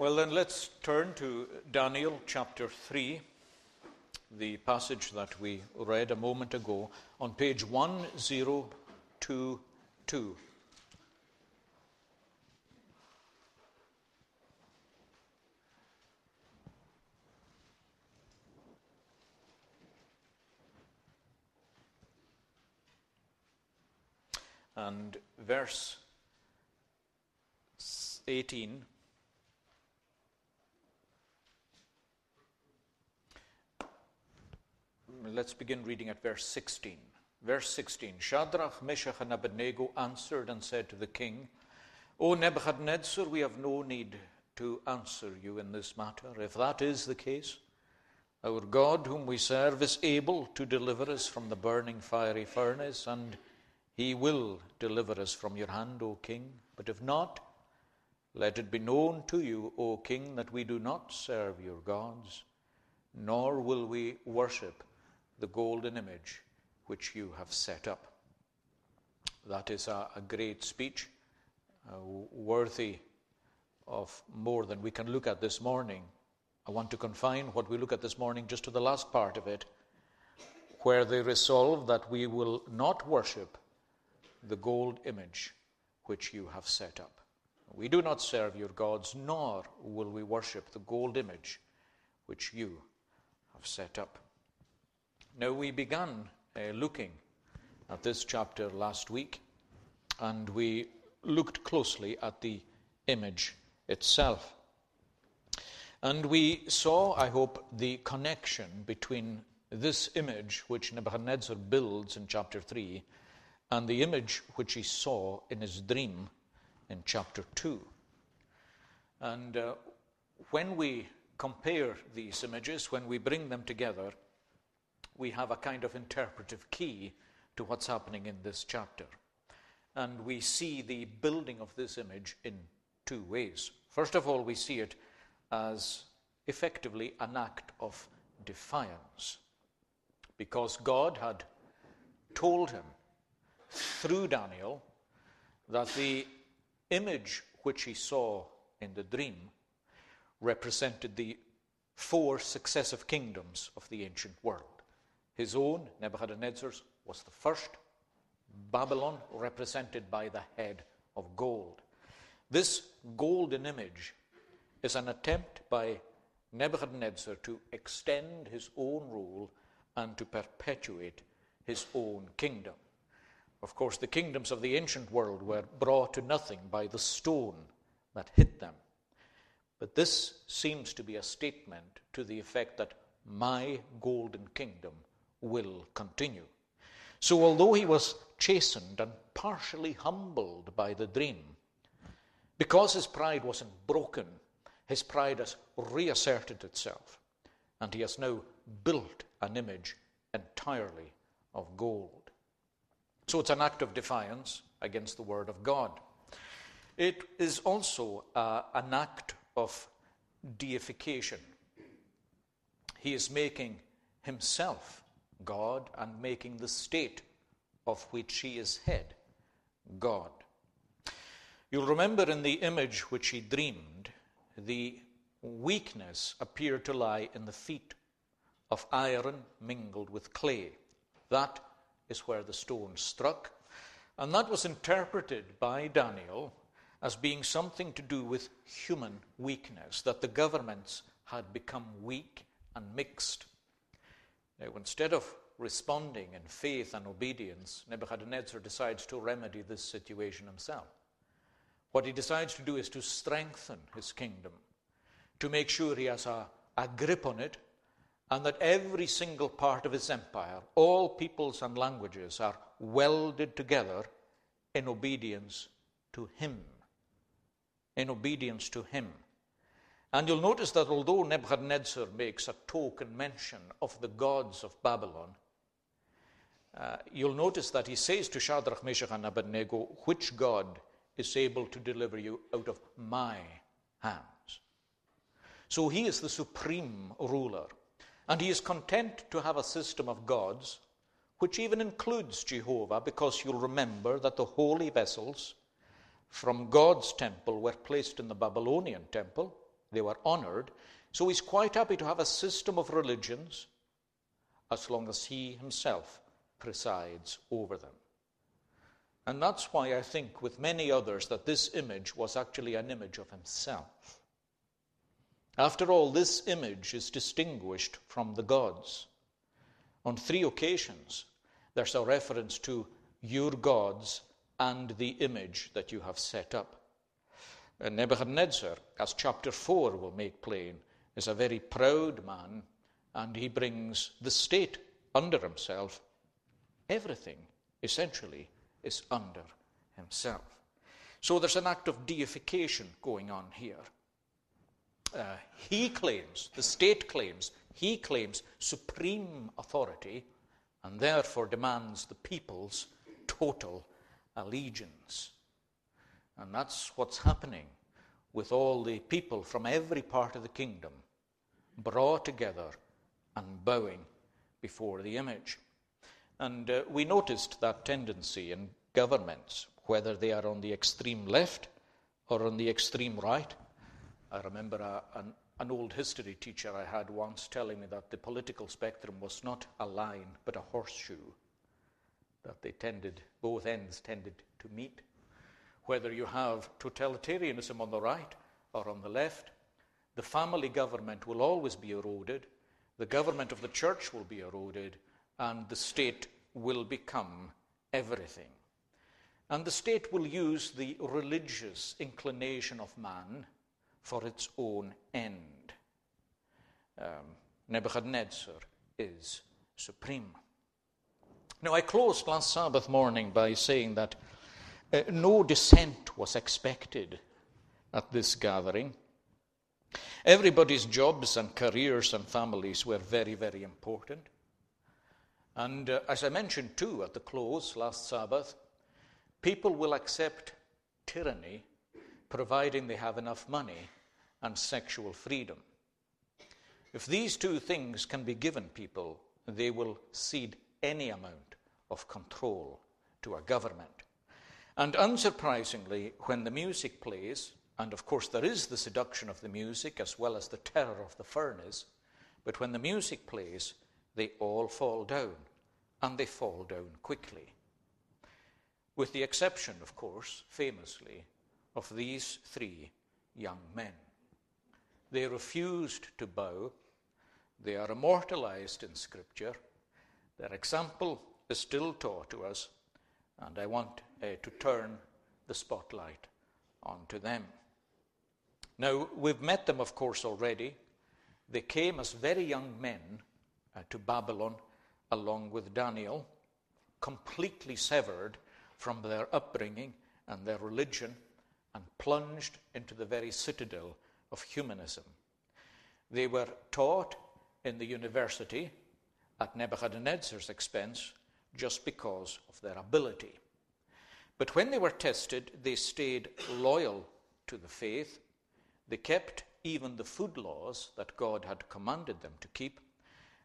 Well, then let's turn to Daniel chapter 3, the passage that we read a moment ago, on page 1022. And verse 18 let's begin reading at verse 16. Verse 16 Shadrach, Meshach, and Abednego answered and said to the king, O Nebuchadnezzar, we have no need to answer you in this matter. If that is the case, our God, whom we serve, is able to deliver us from the burning fiery furnace, and he will deliver us from your hand, O king. But if not, let it be known to you, O king, that we do not serve your gods, nor will we worship the golden image which you have set up. That is a, a great speech, uh, worthy of more than we can look at this morning. I want to confine what we look at this morning just to the last part of it, where they resolve that we will not worship the gold image which you have set up. We do not serve your gods, nor will we worship the gold image which you have set up. Now, we began uh, looking at this chapter last week, and we looked closely at the image itself. And we saw, I hope, the connection between this image which Nebuchadnezzar builds in chapter 3 and the image which he saw in his dream in chapter 2. And uh, when we compare these images, when we bring them together, we have a kind of interpretive key to what's happening in this chapter. And we see the building of this image in two ways. First of all, we see it as effectively an act of defiance, because God had told him through Daniel that the image which he saw in the dream represented the four successive kingdoms of the ancient world. His own, Nebuchadnezzar's, was the first. Babylon, represented by the head of gold. This golden image is an attempt by Nebuchadnezzar to extend his own rule and to perpetuate his own kingdom. Of course, the kingdoms of the ancient world were brought to nothing by the stone that hit them. But this seems to be a statement to the effect that my golden kingdom will continue. So, although he was chastened and partially humbled by the dream, because his pride wasn't broken, his pride has reasserted itself, and he has now built an image entirely of gold. So, it's an act of defiance against the Word of God. It is also uh, an act of deification. He is making himself God and making the state of which he is head God. You'll remember in the image which he dreamed, the weakness appeared to lie in the feet of iron mingled with clay. That is where the stone struck. And that was interpreted by Daniel as being something to do with human weakness, that the governments had become weak and mixed now, instead of responding in faith and obedience, Nebuchadnezzar decides to remedy this situation himself. What he decides to do is to strengthen his kingdom, to make sure he has a, a grip on it, and that every single part of his empire, all peoples and languages, are welded together in obedience to him. In obedience to him. And you'll notice that although Nebuchadnezzar makes a token mention of the gods of Babylon, uh, you'll notice that he says to Shadrach, Meshach, and Abednego, Which God is able to deliver you out of my hands? So he is the supreme ruler, and he is content to have a system of gods which even includes Jehovah, because you'll remember that the holy vessels from God's temple were placed in the Babylonian temple they were honored. So he's quite happy to have a system of religions as long as he himself presides over them. And that's why I think, with many others, that this image was actually an image of himself. After all, this image is distinguished from the gods. On three occasions, there's a reference to your gods and the image that you have set up. Nebuchadnezzar, as chapter 4 will make plain, is a very proud man, and he brings the state under himself. Everything, essentially, is under himself. So there's an act of deification going on here. Uh, he claims, the state claims, he claims supreme authority and therefore demands the people's total allegiance. And that's what's happening with all the people from every part of the kingdom brought together and bowing before the image. And uh, we noticed that tendency in governments, whether they are on the extreme left or on the extreme right. I remember a, an, an old history teacher I had once telling me that the political spectrum was not a line but a horseshoe, that they tended, both ends tended to meet. Whether you have totalitarianism on the right or on the left, the family government will always be eroded, the government of the church will be eroded, and the state will become everything. And the state will use the religious inclination of man for its own end. Um, Nebuchadnezzar is supreme. Now, I closed last Sabbath morning by saying that uh, no dissent was expected at this gathering. Everybody's jobs and careers and families were very, very important. And uh, as I mentioned too at the close last Sabbath, people will accept tyranny providing they have enough money and sexual freedom. If these two things can be given people, they will cede any amount of control to a government. And unsurprisingly, when the music plays, and of course there is the seduction of the music as well as the terror of the furnace, but when the music plays, they all fall down, and they fall down quickly. With the exception, of course, famously, of these three young men. They refused to bow. They are immortalized in Scripture. Their example is still taught to us, and I want to turn the spotlight onto them. Now, we've met them, of course, already. They came as very young men uh, to Babylon along with Daniel, completely severed from their upbringing and their religion, and plunged into the very citadel of humanism. They were taught in the university at Nebuchadnezzar's expense just because of their ability. But when they were tested, they stayed loyal to the faith. They kept even the food laws that God had commanded them to keep.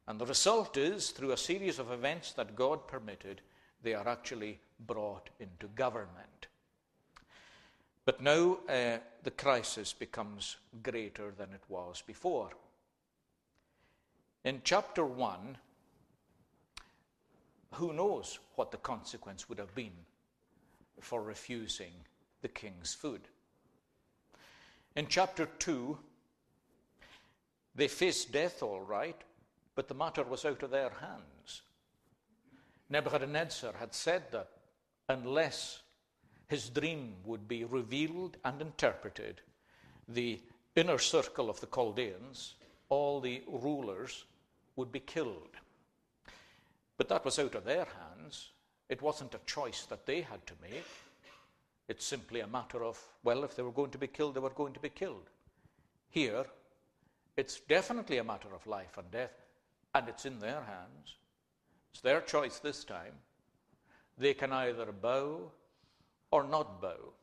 And the result is, through a series of events that God permitted, they are actually brought into government. But now uh, the crisis becomes greater than it was before. In chapter 1, who knows what the consequence would have been for refusing the king's food? In chapter 2, they faced death all right, but the matter was out of their hands. Nebuchadnezzar had said that unless his dream would be revealed and interpreted. The inner circle of the Chaldeans, all the rulers, would be killed. But that was out of their hands. It wasn't a choice that they had to make. It's simply a matter of, well, if they were going to be killed, they were going to be killed. Here, it's definitely a matter of life and death, and it's in their hands. It's their choice this time. They can either bow or not bow?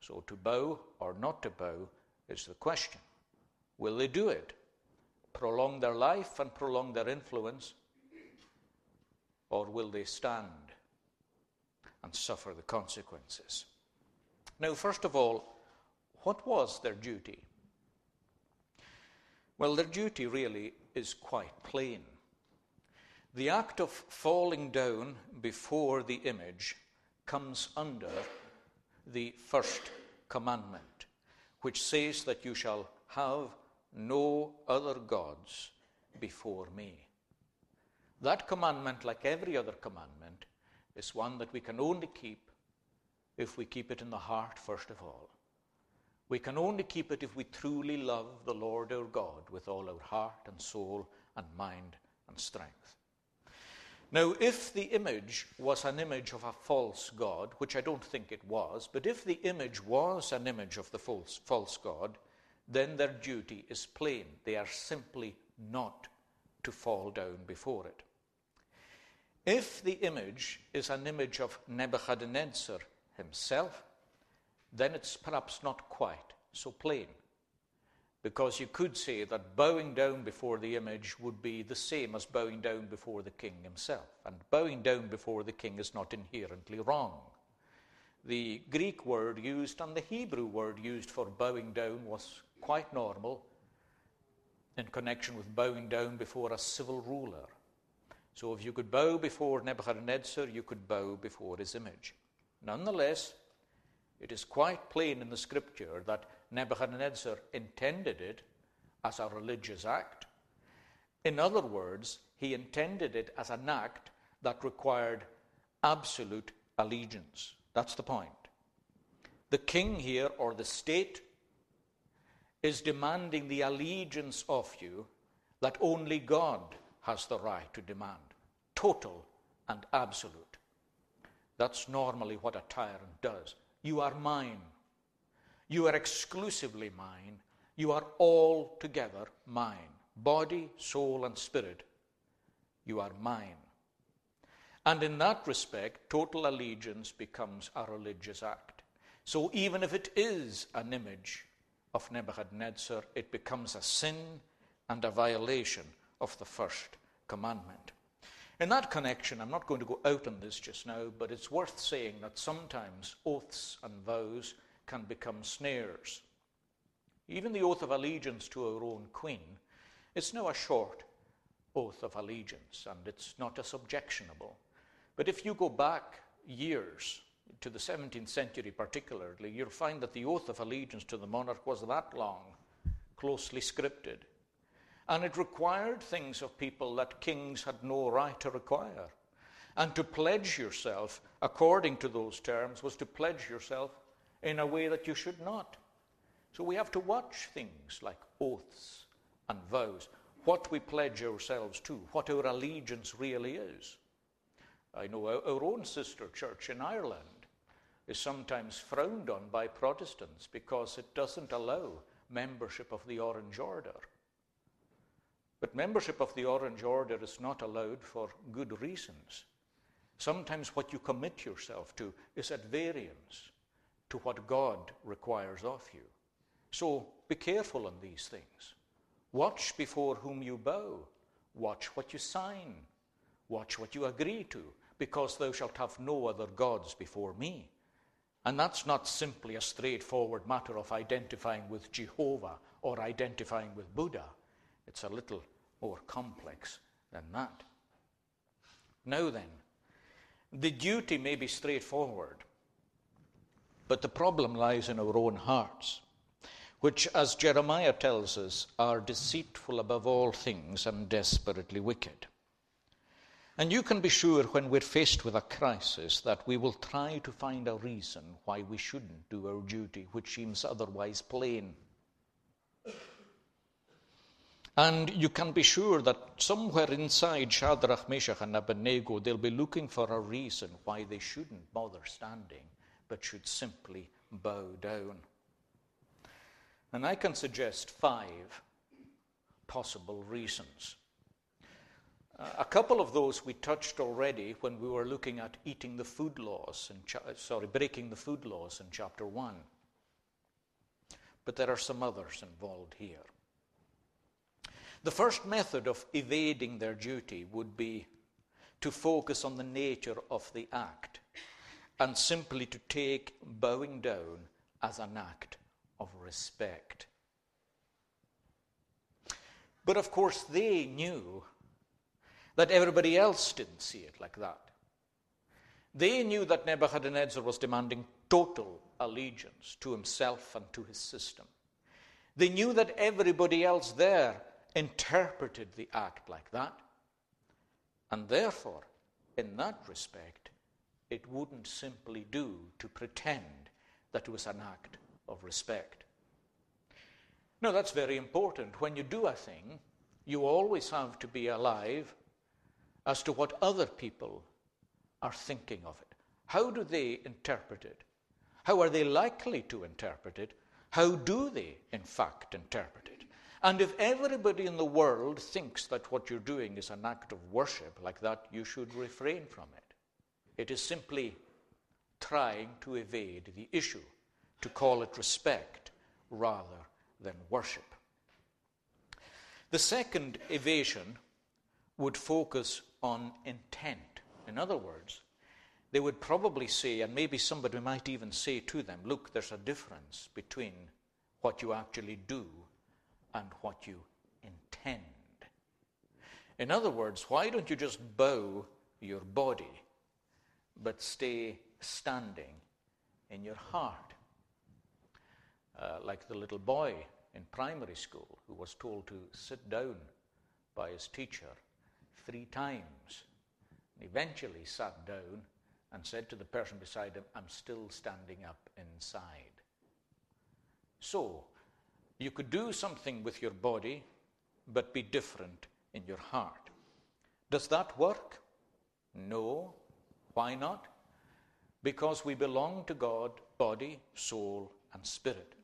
So, to bow or not to bow is the question. Will they do it? Prolong their life and prolong their influence? Or will they stand and suffer the consequences? Now, first of all, what was their duty? Well, their duty really is quite plain. The act of falling down before the image comes under the first commandment, which says that you shall have no other gods before me. That commandment, like every other commandment, is one that we can only keep if we keep it in the heart first of all. We can only keep it if we truly love the Lord our God with all our heart and soul and mind and strength. Now, if the image was an image of a false God, which I don't think it was, but if the image was an image of the false, false God, then their duty is plain. They are simply not to fall down before it. If the image is an image of Nebuchadnezzar himself, then it's perhaps not quite so plain. Because you could say that bowing down before the image would be the same as bowing down before the king himself. And bowing down before the king is not inherently wrong. The Greek word used and the Hebrew word used for bowing down was quite normal in connection with bowing down before a civil ruler. So if you could bow before Nebuchadnezzar, you could bow before his image. Nonetheless, it is quite plain in the scripture that Nebuchadnezzar intended it as a religious act. In other words, he intended it as an act that required absolute allegiance. That's the point. The king here, or the state, is demanding the allegiance of you that only God has the right to demand total and absolute. That's normally what a tyrant does. You are mine. You are exclusively mine. You are altogether mine. Body, soul, and spirit. You are mine. And in that respect, total allegiance becomes a religious act. So even if it is an image of Nebuchadnezzar, it becomes a sin and a violation of the first commandment. In that connection, I'm not going to go out on this just now, but it's worth saying that sometimes oaths and vows can become snares. Even the oath of allegiance to our own queen, it's now a short oath of allegiance, and it's not as objectionable. But if you go back years, to the 17th century particularly, you'll find that the oath of allegiance to the monarch was that long, closely scripted. And it required things of people that kings had no right to require. And to pledge yourself according to those terms was to pledge yourself in a way that you should not. So we have to watch things like oaths and vows, what we pledge ourselves to, what our allegiance really is. I know our own sister church in Ireland is sometimes frowned on by Protestants because it doesn't allow membership of the Orange Order. But membership of the Orange Order is not allowed for good reasons. Sometimes what you commit yourself to is at variance to what God requires of you. So be careful on these things. Watch before whom you bow. Watch what you sign. Watch what you agree to, because thou shalt have no other gods before me. And that's not simply a straightforward matter of identifying with Jehovah or identifying with Buddha. It's a little more complex than that. Now then, the duty may be straightforward, but the problem lies in our own hearts, which, as Jeremiah tells us, are deceitful above all things and desperately wicked. And you can be sure when we're faced with a crisis that we will try to find a reason why we shouldn't do our duty, which seems otherwise plain. And you can be sure that somewhere inside Shadrach, Meshach, and Abednego, they'll be looking for a reason why they shouldn't bother standing, but should simply bow down. And I can suggest five possible reasons. Uh, a couple of those we touched already when we were looking at eating the food laws, in cha- sorry, breaking the food laws in chapter 1. But there are some others involved here. The first method of evading their duty would be to focus on the nature of the act and simply to take bowing down as an act of respect. But of course, they knew that everybody else didn't see it like that. They knew that Nebuchadnezzar was demanding total allegiance to himself and to his system. They knew that everybody else there interpreted the act like that. And therefore, in that respect, it wouldn't simply do to pretend that it was an act of respect. Now, that's very important. When you do a thing, you always have to be alive as to what other people are thinking of it. How do they interpret it? How are they likely to interpret it? How do they, in fact, interpret it? And if everybody in the world thinks that what you're doing is an act of worship like that, you should refrain from it. It is simply trying to evade the issue, to call it respect rather than worship. The second evasion would focus on intent. In other words, they would probably say, and maybe somebody might even say to them, look, there's a difference between what you actually do and what you intend. In other words, why don't you just bow your body, but stay standing in your heart? Uh, like the little boy in primary school who was told to sit down by his teacher three times. And eventually sat down and said to the person beside him, I'm still standing up inside. So, you could do something with your body, but be different in your heart. Does that work? No. Why not? Because we belong to God, body, soul, and spirit.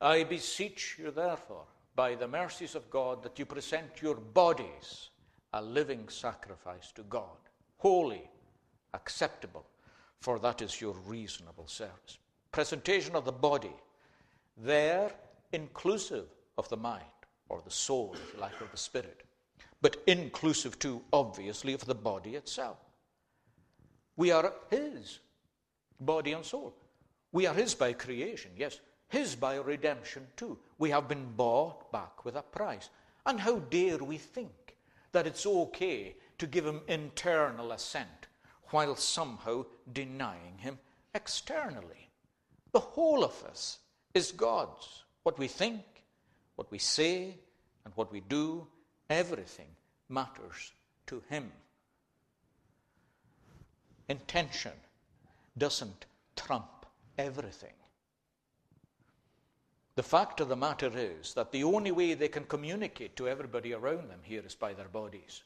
I beseech you, therefore, by the mercies of God, that you present your bodies a living sacrifice to God, holy, acceptable, for that is your reasonable service. Presentation of the body, there inclusive of the mind, or the soul, if you like, or the spirit, but inclusive too, obviously, of the body itself. We are His, body and soul. We are His by creation, yes, his by redemption too. We have been bought back with a price. And how dare we think that it's okay to give him internal assent while somehow denying him externally? The whole of us is God's. What we think, what we say, and what we do, everything matters to him. Intention doesn't trump everything. The fact of the matter is that the only way they can communicate to everybody around them here is by their bodies.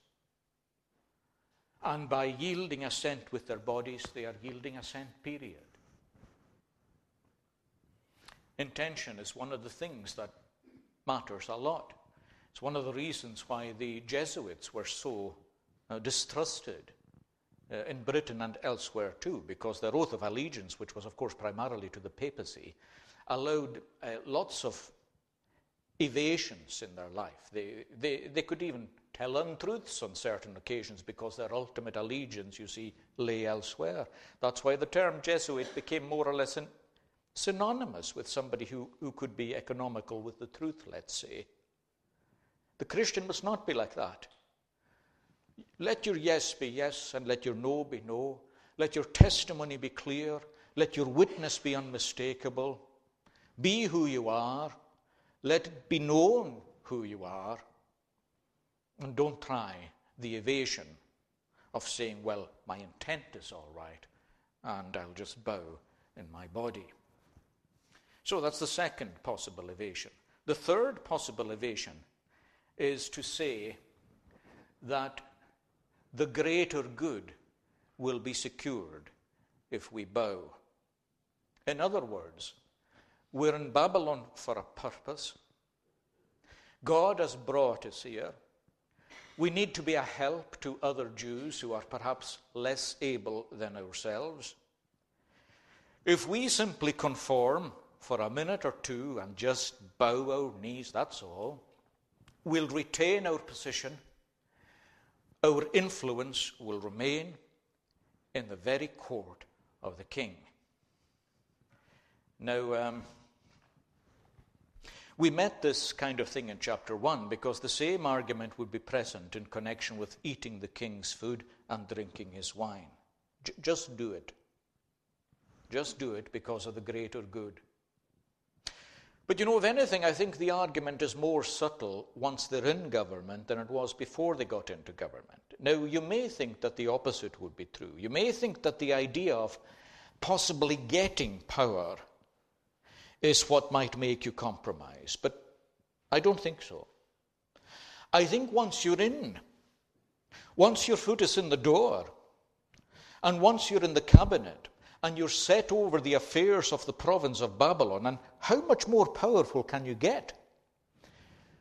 And by yielding assent with their bodies, they are yielding assent, period. Intention is one of the things that matters a lot. It's one of the reasons why the Jesuits were so uh, distrusted uh, in Britain and elsewhere too, because their oath of allegiance, which was, of course, primarily to the papacy, allowed uh, lots of evasions in their life. They, they, they could even tell untruths on certain occasions because their ultimate allegiance, you see, lay elsewhere. That's why the term Jesuit became more or less an, synonymous with somebody who, who could be economical with the truth, let's say. The Christian must not be like that. Let your yes be yes and let your no be no. Let your testimony be clear. Let your witness be unmistakable. Be who you are. Let it be known who you are. And don't try the evasion of saying, well, my intent is all right, and I'll just bow in my body. So that's the second possible evasion. The third possible evasion is to say that the greater good will be secured if we bow. In other words, we're in Babylon for a purpose. God has brought us here. We need to be a help to other Jews who are perhaps less able than ourselves. If we simply conform for a minute or two and just bow our knees, that's all, we'll retain our position. Our influence will remain in the very court of the king. Now, um, We met this kind of thing in chapter 1 because the same argument would be present in connection with eating the king's food and drinking his wine. J- just do it. Just do it because of the greater good. But you know, if anything, I think the argument is more subtle once they're in government than it was before they got into government. Now, you may think that the opposite would be true. You may think that the idea of possibly getting power is what might make you compromise. But I don't think so. I think once you're in, once your foot is in the door, and once you're in the cabinet, and you're set over the affairs of the province of Babylon, and how much more powerful can you get?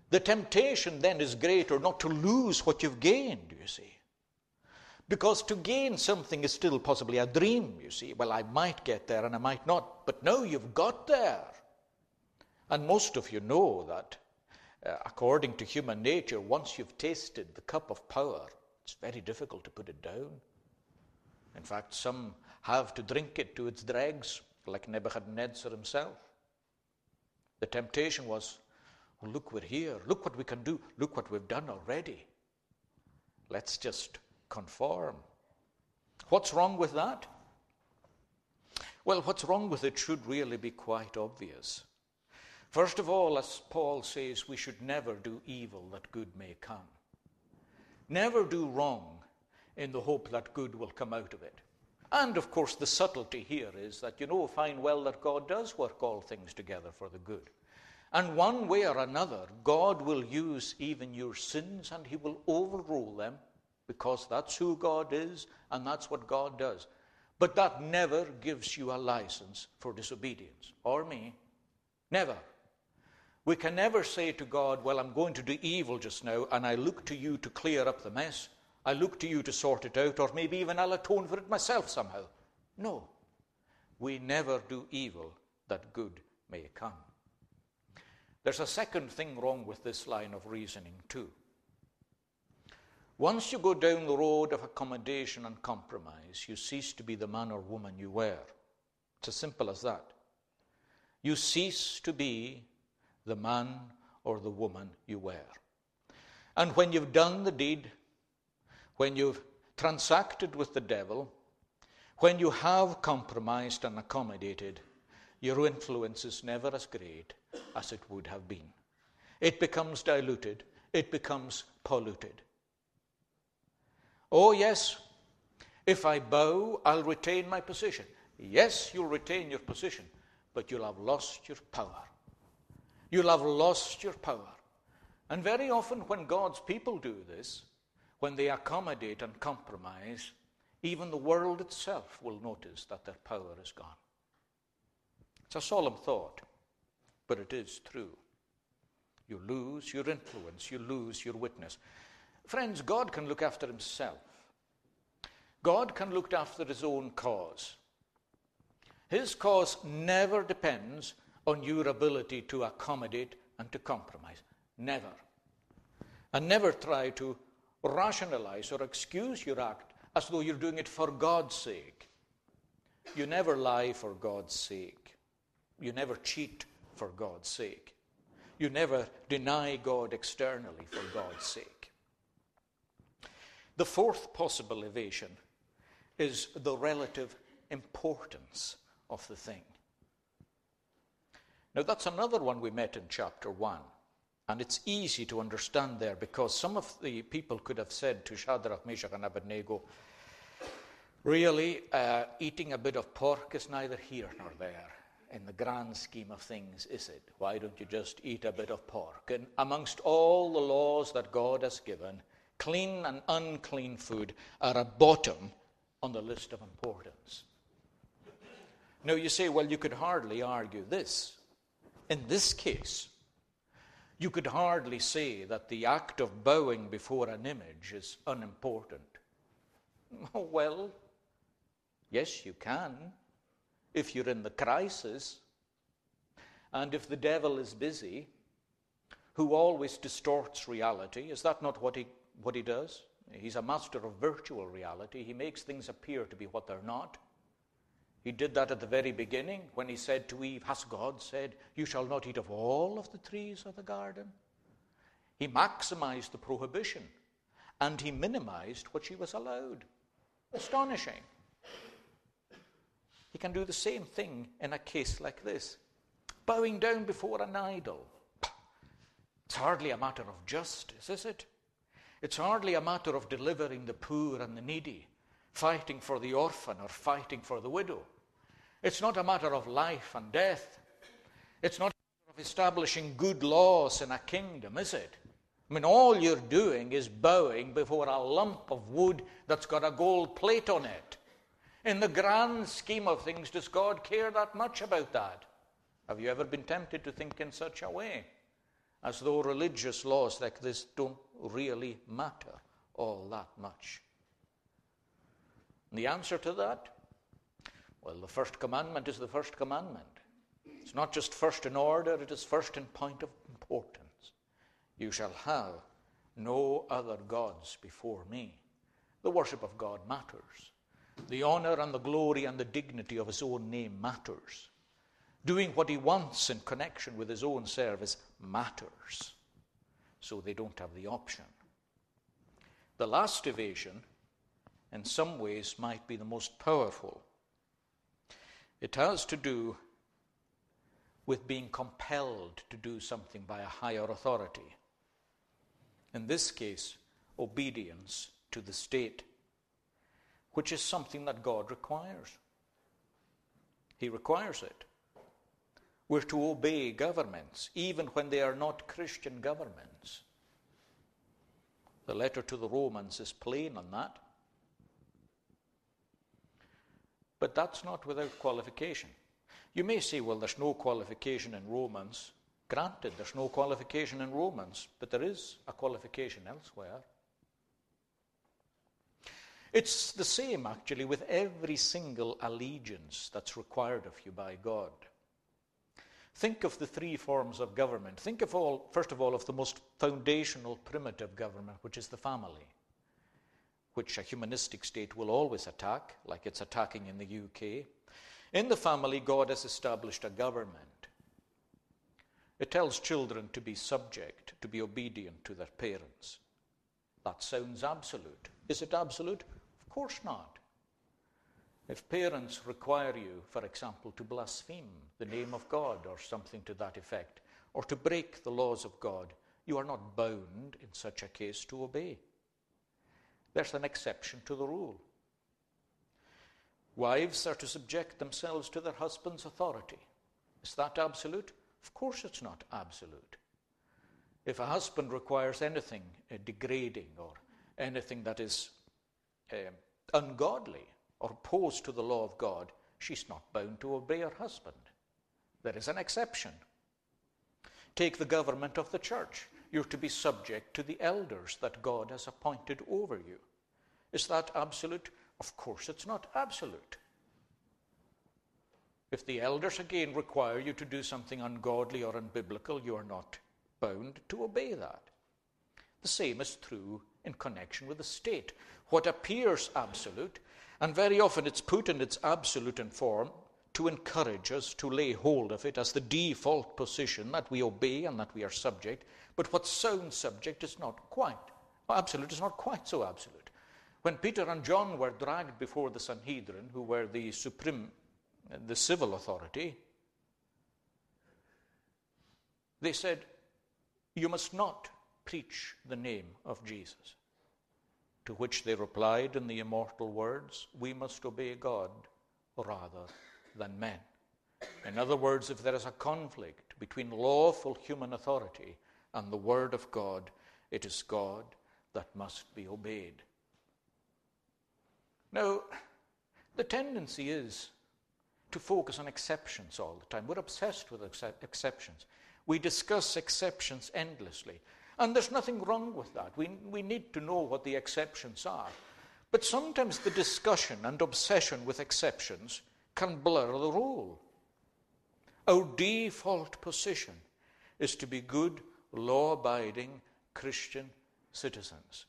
The temptation then is greater not to lose what you've gained, you see. Because to gain something is still possibly a dream, you see. Well, I might get there and I might not, but now you've got there. And most of you know that, uh, according to human nature, once you've tasted the cup of power, it's very difficult to put it down. In fact, some have to drink it to its dregs, like Nebuchadnezzar himself. The temptation was, oh, look, we're here. Look what we can do. Look what we've done already. Let's just conform. What's wrong with that? Well, what's wrong with it should really be quite obvious. First of all, as Paul says, we should never do evil that good may come. Never do wrong in the hope that good will come out of it. And of course, the subtlety here is that you know fine well that God does work all things together for the good. And one way or another, God will use even your sins and He will overrule them because that's who God is and that's what God does. But that never gives you a license for disobedience, or me. Never. We can never say to God, Well, I'm going to do evil just now, and I look to you to clear up the mess. I look to you to sort it out, or maybe even I'll atone for it myself somehow. No. We never do evil that good may come. There's a second thing wrong with this line of reasoning, too. Once you go down the road of accommodation and compromise, you cease to be the man or woman you were. It's as simple as that. You cease to be the man or the woman you were. And when you've done the deed, when you've transacted with the devil, when you have compromised and accommodated, your influence is never as great as it would have been. It becomes diluted, it becomes polluted. Oh, yes, if I bow, I'll retain my position. Yes, you'll retain your position, but you'll have lost your power. You'll have lost your power. And very often, when God's people do this, when they accommodate and compromise, even the world itself will notice that their power is gone. It's a solemn thought, but it is true. You lose your influence, you lose your witness. Friends, God can look after himself. God can look after his own cause. His cause never depends on your ability to accommodate and to compromise. Never. And never try to rationalize or excuse your act as though you're doing it for God's sake. You never lie for God's sake. You never cheat for God's sake. You never deny God externally for God's sake. The fourth possible evasion is the relative importance of the thing. Now, that's another one we met in chapter 1. And it's easy to understand there because some of the people could have said to Shadrach, Meshach, and Abednego, really, uh, eating a bit of pork is neither here nor there in the grand scheme of things, is it? Why don't you just eat a bit of pork? And amongst all the laws that God has given, clean and unclean food are at bottom on the list of importance. Now you say, well, you could hardly argue this. In this case, you could hardly say that the act of bowing before an image is unimportant. well, yes, you can if you're in the crisis. And if the devil is busy, who always distorts reality, is that not what he, what he does? He's a master of virtual reality. He makes things appear to be what they're not. He did that at the very beginning when he said to Eve, Has God said, You shall not eat of all of the trees of the garden? He maximized the prohibition and he minimized what she was allowed. Astonishing. He can do the same thing in a case like this. Bowing down before an idol. It's hardly a matter of justice, is it? It's hardly a matter of delivering the poor and the needy, fighting for the orphan or fighting for the widow. It's not a matter of life and death. It's not a matter of establishing good laws in a kingdom, is it? I mean, all you're doing is bowing before a lump of wood that's got a gold plate on it. In the grand scheme of things, does God care that much about that? Have you ever been tempted to think in such a way? As though religious laws like this don't really matter all that much. And the answer to that? Well, the first commandment is the first commandment. It's not just first in order, it is first in point of importance. You shall have no other gods before me. The worship of God matters. The honor and the glory and the dignity of his own name matters. Doing what he wants in connection with his own service matters. So they don't have the option. The last evasion, in some ways, might be the most powerful. It has to do with being compelled to do something by a higher authority in this case, obedience to the state, which is something that God requires. He requires it. We're to obey governments, even when they are not Christian governments. The letter to the Romans is plain on that. But that's not without qualification. You may say, well, there's no qualification in Romans. Granted, there's no qualification in Romans, but there is a qualification elsewhere. It's the same, actually, with every single allegiance that's required of you by God. Think of the three forms of government. Think of all, first of all, of the most foundational, primitive government, which is the family, which a humanistic state will always attack, like it's attacking in the UK. In the family, God has established a government. It tells children to be subject, to be obedient to their parents. That sounds absolute. Is it absolute? Of course not. If parents require you, for example, to blaspheme the name of God or something to that effect, or to break the laws of God, you are not bound in such a case to obey. There's an exception to the rule. Wives are to subject themselves to their husband's authority. Is that absolute? Of course, it's not absolute. If a husband requires anything uh, degrading or anything that is uh, ungodly or opposed to the law of God, she's not bound to obey her husband. There is an exception. Take the government of the church. You're to be subject to the elders that God has appointed over you. Is that absolute? Of course, it's not absolute. If the elders again require you to do something ungodly or unbiblical, you are not bound to obey that. The same is true in connection with the state. What appears absolute, and very often it's put in its absolute in form to encourage us to lay hold of it as the default position that we obey and that we are subject, but what sounds subject is not quite. Absolute is not quite so absolute. When Peter and John were dragged before the Sanhedrin, who were the supreme the civil authority, they said, You must not preach the name of Jesus. To which they replied in the immortal words, We must obey God rather than men. In other words, if there is a conflict between lawful human authority and the Word of God, it is God that must be obeyed. Now, the tendency is to focus on exceptions all the time. We're obsessed with ex- exceptions. We discuss exceptions endlessly. And there's nothing wrong with that. We, we need to know what the exceptions are. But sometimes the discussion and obsession with exceptions can blur the rule. Our default position is to be good, law abiding Christian citizens.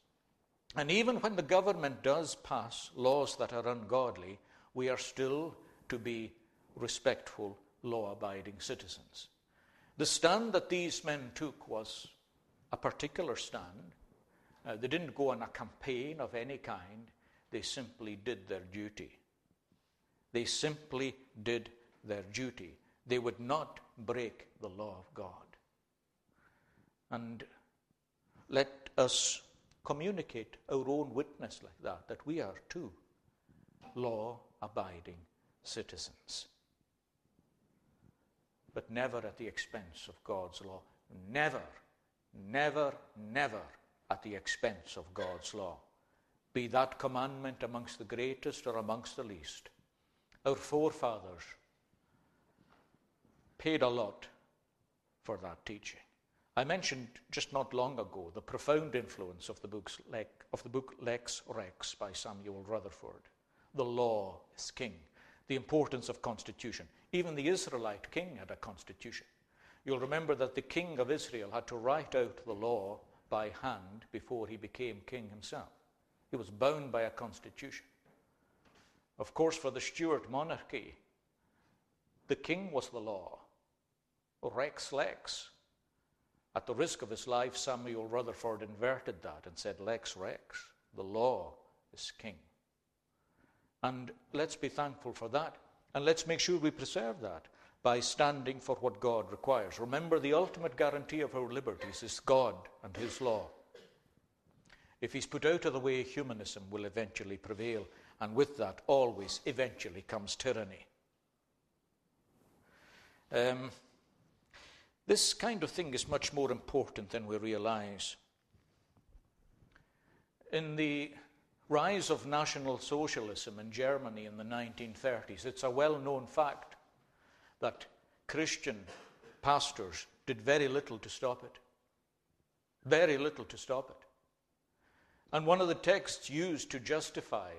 And even when the government does pass laws that are ungodly, we are still to be respectful, law abiding citizens. The stand that these men took was a particular stand. Uh, they didn't go on a campaign of any kind, they simply did their duty. They simply did their duty. They would not break the law of God. And let us communicate our own witness like that, that we are too law abiding citizens. But never at the expense of God's law. Never, never, never at the expense of God's law. Be that commandment amongst the greatest or amongst the least. Our forefathers paid a lot for that teaching. I mentioned just not long ago the profound influence of the, books, of the book Lex Rex by Samuel Rutherford. The law is king. The importance of constitution. Even the Israelite king had a constitution. You'll remember that the king of Israel had to write out the law by hand before he became king himself. He was bound by a constitution. Of course, for the Stuart monarchy, the king was the law. Rex lex. At the risk of his life, Samuel Rutherford inverted that and said, Lex Rex, the law is king. And let's be thankful for that. And let's make sure we preserve that by standing for what God requires. Remember, the ultimate guarantee of our liberties is God and His law. If He's put out of the way, humanism will eventually prevail. And with that, always, eventually comes tyranny. Um, this kind of thing is much more important than we realize. In the rise of National Socialism in Germany in the 1930s, it's a well known fact that Christian pastors did very little to stop it. Very little to stop it. And one of the texts used to justify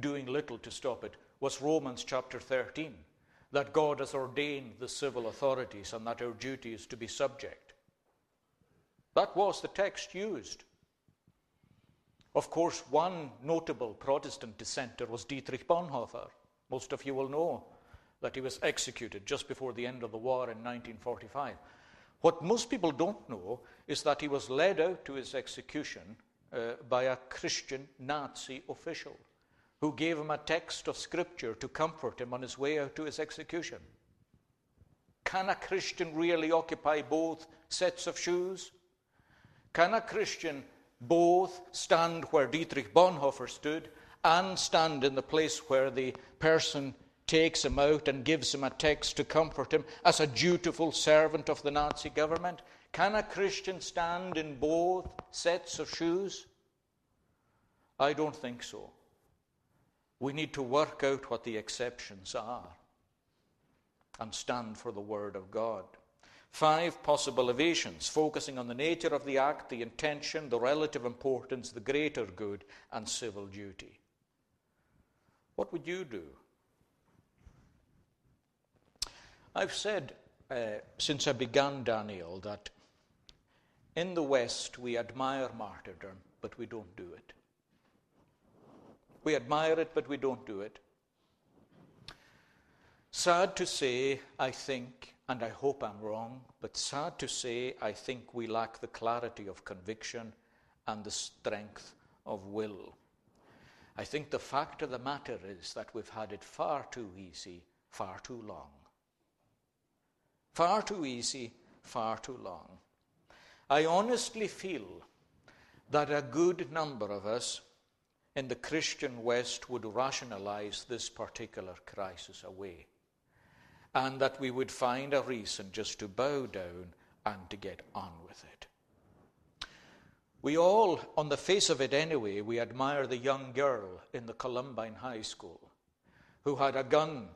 doing little to stop it was Romans chapter 13 that God has ordained the civil authorities and that our duty is to be subject. That was the text used. Of course, one notable Protestant dissenter was Dietrich Bonhoeffer. Most of you will know that he was executed just before the end of the war in 1945. What most people don't know is that he was led out to his execution uh, by a Christian Nazi official who gave him a text of Scripture to comfort him on his way out to his execution. Can a Christian really occupy both sets of shoes? Can a Christian both stand where Dietrich Bonhoeffer stood and stand in the place where the person takes him out and gives him a text to comfort him as a dutiful servant of the Nazi government? Can a Christian stand in both sets of shoes? I don't think so. We need to work out what the exceptions are and stand for the Word of God. Five possible evasions, focusing on the nature of the act, the intention, the relative importance, the greater good, and civil duty. What would you do? I've said uh, since I began Daniel that in the West we admire martyrdom, but we don't do it. We admire it, but we don't do it. Sad to say, I think, and I hope I'm wrong, but sad to say, I think we lack the clarity of conviction and the strength of will. I think the fact of the matter is that we've had it far too easy, far too long. Far too easy, far too long. I honestly feel that a good number of us in the Christian West would rationalize this particular crisis away. And that we would find a reason just to bow down and to get on with it. We all, on the face of it anyway, we admire the young girl in the Columbine High School who had a gun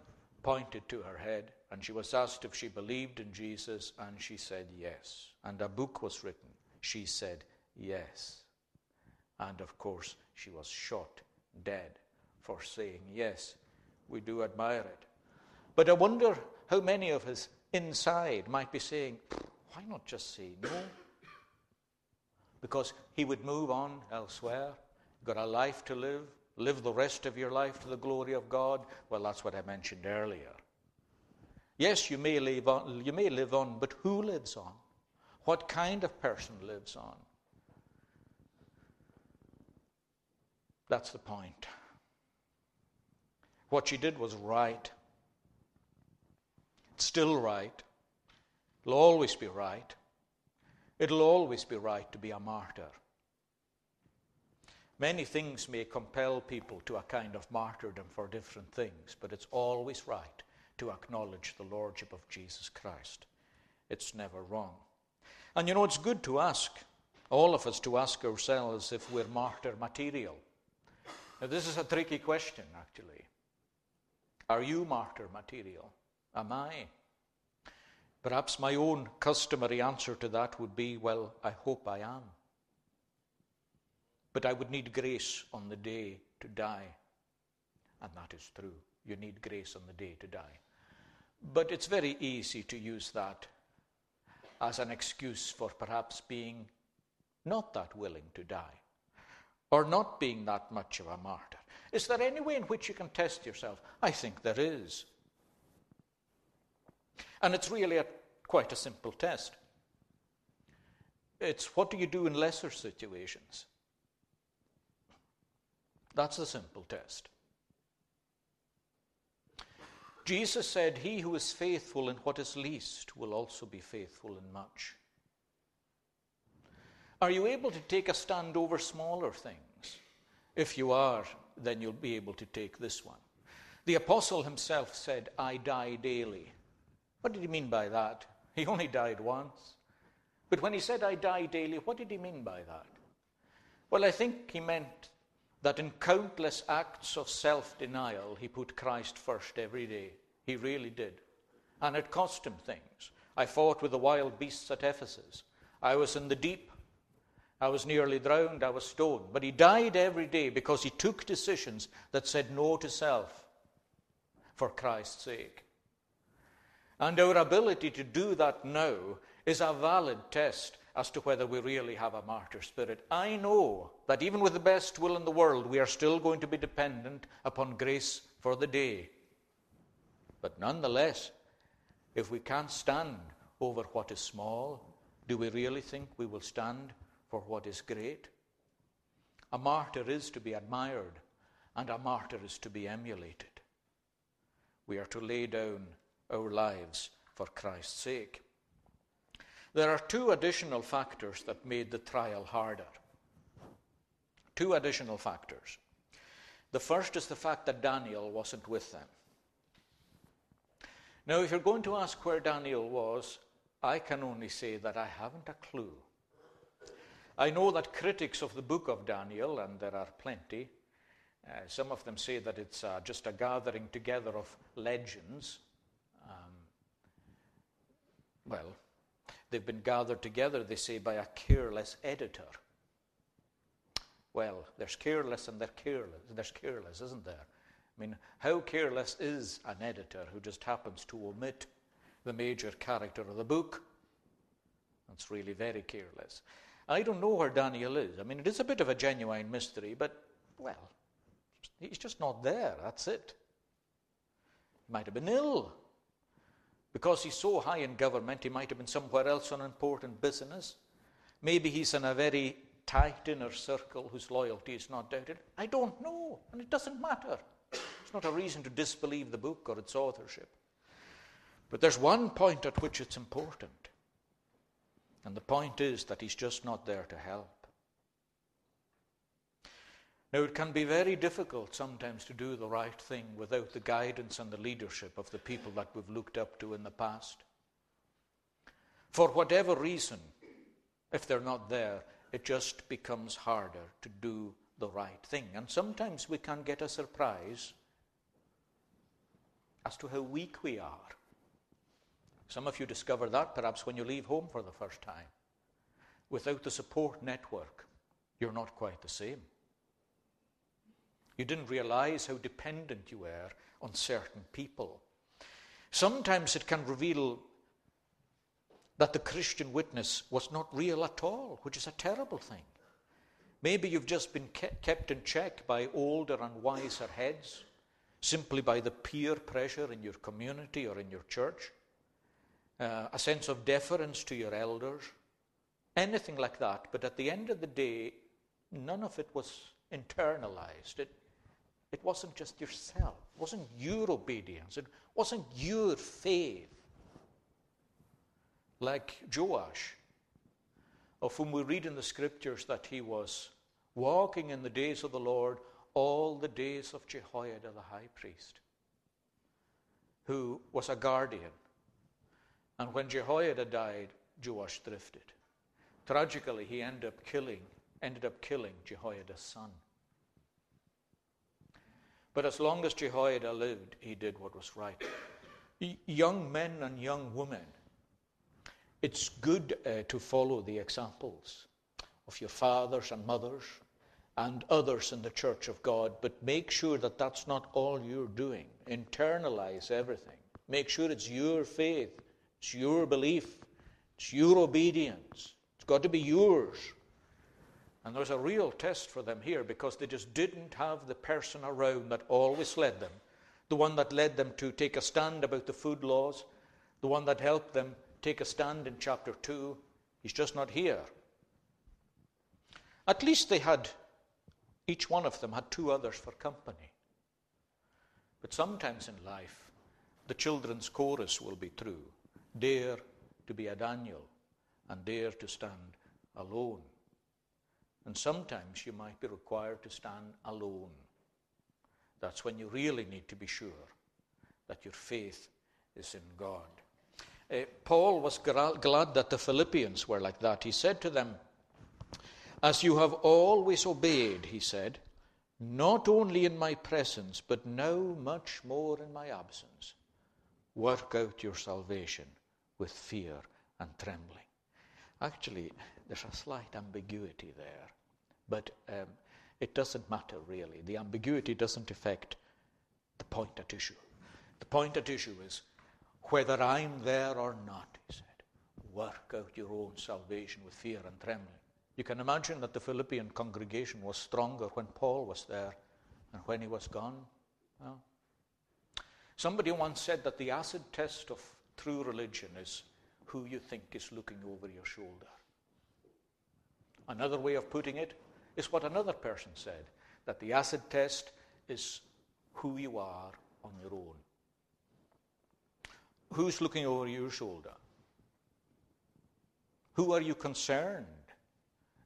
pointed to her head and she was asked if she believed in Jesus and she said yes. And a book was written. She said yes. And of course, she was shot dead for saying yes. We do admire it. But I wonder how many of us inside might be saying, why not just say no? Because he would move on elsewhere, got a life to live, live the rest of your life to the glory of God? Well, that's what I mentioned earlier. Yes, you may live on, you may live on, but who lives on? What kind of person lives on? That's the point. What she did was right. It's still right. It'll always be right. It'll always be right to be a martyr. Many things may compel people to a kind of martyrdom for different things, but it's always right to acknowledge the Lordship of Jesus Christ. It's never wrong. And you know, it's good to ask, all of us, to ask ourselves if we're martyr material. Now, this is a tricky question, actually. Are you martyr material? Am I? Perhaps my own customary answer to that would be, well, I hope I am. But I would need grace on the day to die. And that is true. You need grace on the day to die. But it's very easy to use that as an excuse for perhaps being not that willing to die or not being that much of a martyr. Is there any way in which you can test yourself? I think there is. And it's really a, quite a simple test. It's what do you do in lesser situations? That's the simple test. Jesus said, He who is faithful in what is least will also be faithful in much. Are you able to take a stand over smaller things? If you are, then you'll be able to take this one. The apostle himself said, I die daily. What did he mean by that? He only died once. But when he said, I die daily, what did he mean by that? Well, I think he meant that in countless acts of self denial, he put Christ first every day. He really did. And it cost him things. I fought with the wild beasts at Ephesus. I was in the deep. I was nearly drowned. I was stoned. But he died every day because he took decisions that said no to self for Christ's sake. And our ability to do that now is a valid test as to whether we really have a martyr spirit. I know that even with the best will in the world, we are still going to be dependent upon grace for the day. But nonetheless, if we can't stand over what is small, do we really think we will stand for what is great? A martyr is to be admired, and a martyr is to be emulated. We are to lay down our lives for Christ's sake. There are two additional factors that made the trial harder. Two additional factors. The first is the fact that Daniel wasn't with them. Now, if you're going to ask where Daniel was, I can only say that I haven't a clue. I know that critics of the book of Daniel, and there are plenty, uh, some of them say that it's uh, just a gathering together of legends well, they've been gathered together, they say, by a careless editor. Well, there's careless and there's careless. There's careless, isn't there? I mean, how careless is an editor who just happens to omit the major character of the book? That's really very careless. I don't know where Daniel is. I mean, it is a bit of a genuine mystery, but, well, he's just not there. That's it. He might have been ill. Because he's so high in government, he might have been somewhere else on important business. Maybe he's in a very tight inner circle whose loyalty is not doubted. I don't know, and it doesn't matter. It's not a reason to disbelieve the book or its authorship. But there's one point at which it's important. And the point is that he's just not there to help. Now, it can be very difficult sometimes to do the right thing without the guidance and the leadership of the people that we've looked up to in the past. For whatever reason, if they're not there, it just becomes harder to do the right thing. And sometimes we can get a surprise as to how weak we are. Some of you discover that perhaps when you leave home for the first time. Without the support network, you're not quite the same. You didn't realize how dependent you were on certain people. Sometimes it can reveal that the Christian witness was not real at all, which is a terrible thing. Maybe you've just been kept in check by older and wiser heads, simply by the peer pressure in your community or in your church, uh, a sense of deference to your elders, anything like that. But at the end of the day, none of it was internalized. It, it wasn't just yourself, it wasn't your obedience, it wasn't your faith. Like Joash, of whom we read in the scriptures that he was walking in the days of the Lord all the days of Jehoiada the high priest, who was a guardian. And when Jehoiada died, Joash drifted. Tragically, he ended up killing, ended up killing Jehoiada's son. But as long as Jehoiada lived, he did what was right. young men and young women, it's good uh, to follow the examples of your fathers and mothers and others in the church of God, but make sure that that's not all you're doing. Internalize everything. Make sure it's your faith, it's your belief, it's your obedience. It's got to be yours. And there's a real test for them here because they just didn't have the person around that always led them. The one that led them to take a stand about the food laws, the one that helped them take a stand in chapter 2. He's just not here. At least they had, each one of them had two others for company. But sometimes in life, the children's chorus will be true. Dare to be a Daniel and dare to stand alone. And sometimes you might be required to stand alone. That's when you really need to be sure that your faith is in God. Uh, Paul was glad that the Philippians were like that. He said to them, As you have always obeyed, he said, not only in my presence, but now much more in my absence, work out your salvation with fear and trembling. Actually, there's a slight ambiguity there, but um, it doesn't matter really. The ambiguity doesn't affect the point at issue. The point at issue is whether I'm there or not, he said. Work out your own salvation with fear and trembling. You can imagine that the Philippian congregation was stronger when Paul was there and when he was gone. Well, somebody once said that the acid test of true religion is who you think is looking over your shoulder. Another way of putting it is what another person said that the acid test is who you are on your own. Who's looking over your shoulder? Who are you concerned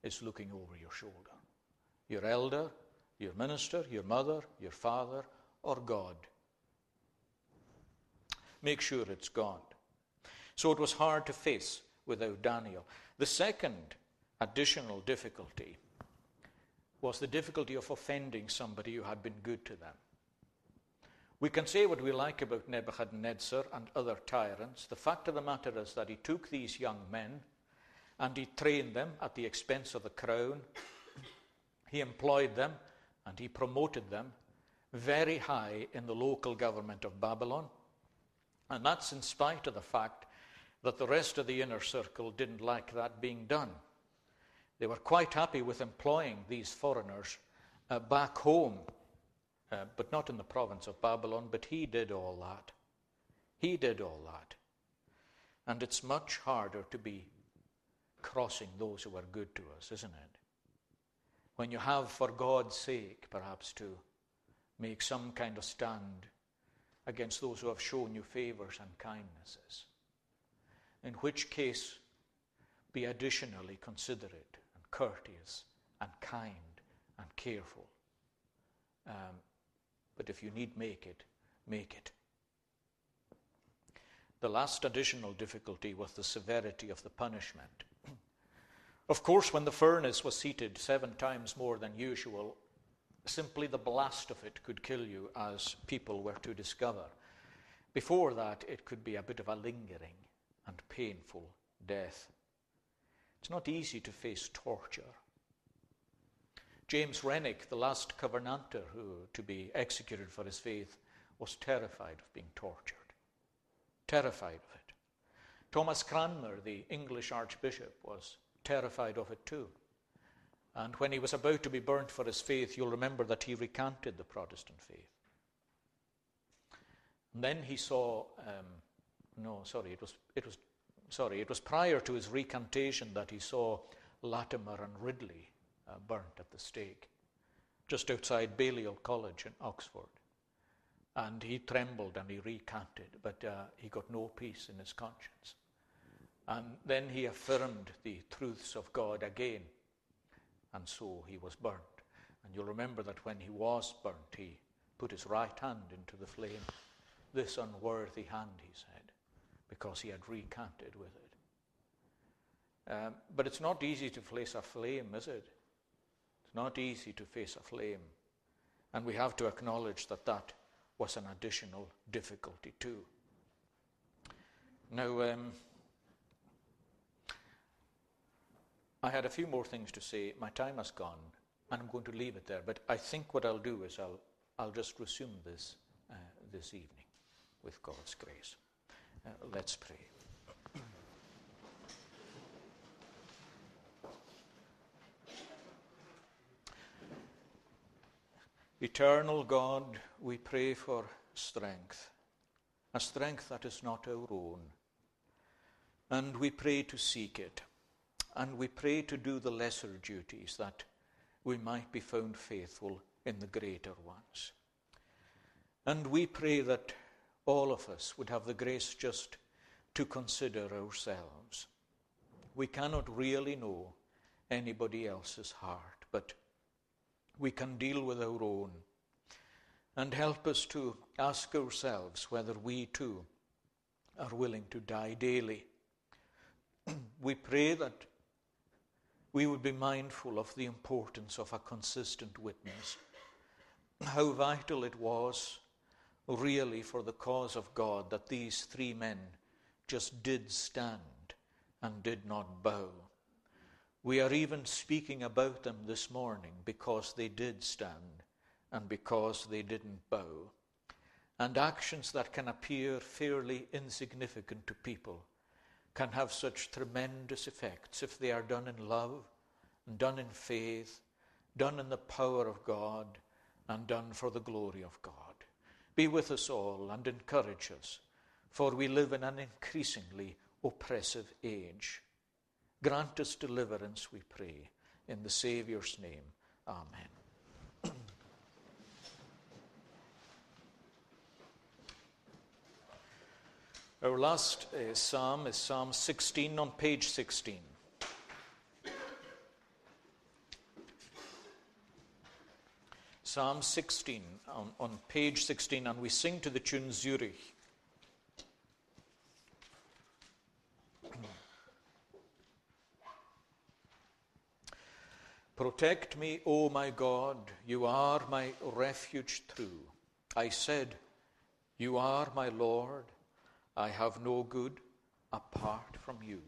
is looking over your shoulder? Your elder, your minister, your mother, your father, or God? Make sure it's God. So it was hard to face without Daniel. The second additional difficulty was the difficulty of offending somebody who had been good to them. We can say what we like about Nebuchadnezzar and other tyrants. The fact of the matter is that he took these young men and he trained them at the expense of the crown. He employed them and he promoted them very high in the local government of Babylon. And that's in spite of the fact that the rest of the inner circle didn't like that being done. They were quite happy with employing these foreigners uh, back home, uh, but not in the province of Babylon, but he did all that. He did all that. And it's much harder to be crossing those who are good to us, isn't it? When you have, for God's sake, perhaps to make some kind of stand against those who have shown you favors and kindnesses in which case be additionally considerate and courteous and kind and careful. Um, but if you need make it, make it. The last additional difficulty was the severity of the punishment. of course, when the furnace was heated seven times more than usual, simply the blast of it could kill you, as people were to discover. Before that, it could be a bit of a lingering and painful death. It's not easy to face torture. James Renwick, the last Covenanter who to be executed for his faith, was terrified of being tortured. Terrified of it. Thomas Cranmer, the English Archbishop, was terrified of it too. And when he was about to be burnt for his faith, you'll remember that he recanted the Protestant faith. And then he saw, um, no, sorry, it was, it was, sorry, it was prior to his recantation that he saw Latimer and Ridley uh, burnt at the stake, just outside Balliol College in Oxford. And he trembled and he recanted, but uh, he got no peace in his conscience. And then he affirmed the truths of God again, and so he was burnt. And you'll remember that when he was burnt, he put his right hand into the flame. This unworthy hand, he said, because he had recanted with it. Um, but it's not easy to face a flame, is it? It's not easy to face a flame. And we have to acknowledge that that was an additional difficulty too. Now, um, I had a few more things to say. My time has gone, and I'm going to leave it there. But I think what I'll do is I'll, I'll just resume this uh, this evening with God's grace. Uh, let's pray. Eternal God, we pray for strength, a strength that is not our own. And we pray to seek it. And we pray to do the lesser duties that we might be found faithful in the greater ones. And we pray that all of us would have the grace just to consider ourselves. We cannot really know anybody else's heart, but we can deal with our own. And help us to ask ourselves whether we too are willing to die daily. we pray that we would be mindful of the importance of a consistent witness. How vital it was, really, for the cause of God that these three men just did stand and did not bow. We are even speaking about them this morning because they did stand and because they didn't bow. And actions that can appear fairly insignificant to people can have such tremendous effects if they are done in love, and done in faith, done in the power of God, and done for the glory of God. Be with us all and encourage us, for we live in an increasingly oppressive age. Grant us deliverance, we pray, in the Saviour's name. Amen. Our last uh, psalm is Psalm 16 on page 16. Psalm 16 on, on page 16, and we sing to the tune Zurich. Protect me, O my God, you are my refuge true. I said, You are my Lord, I have no good apart from you.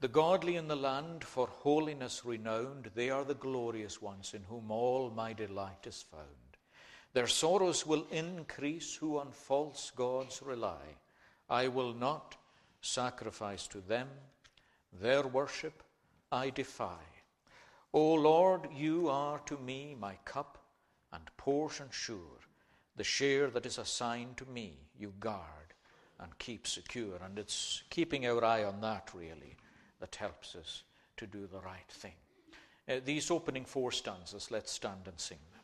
The godly in the land, for holiness renowned, they are the glorious ones in whom all my delight is found. Their sorrows will increase who on false gods rely. I will not sacrifice to them, their worship I defy. O Lord, you are to me my cup and portion sure. The share that is assigned to me, you guard and keep secure. And it's keeping our eye on that, really, that helps us to do the right thing. Uh, these opening four stanzas, let's stand and sing them.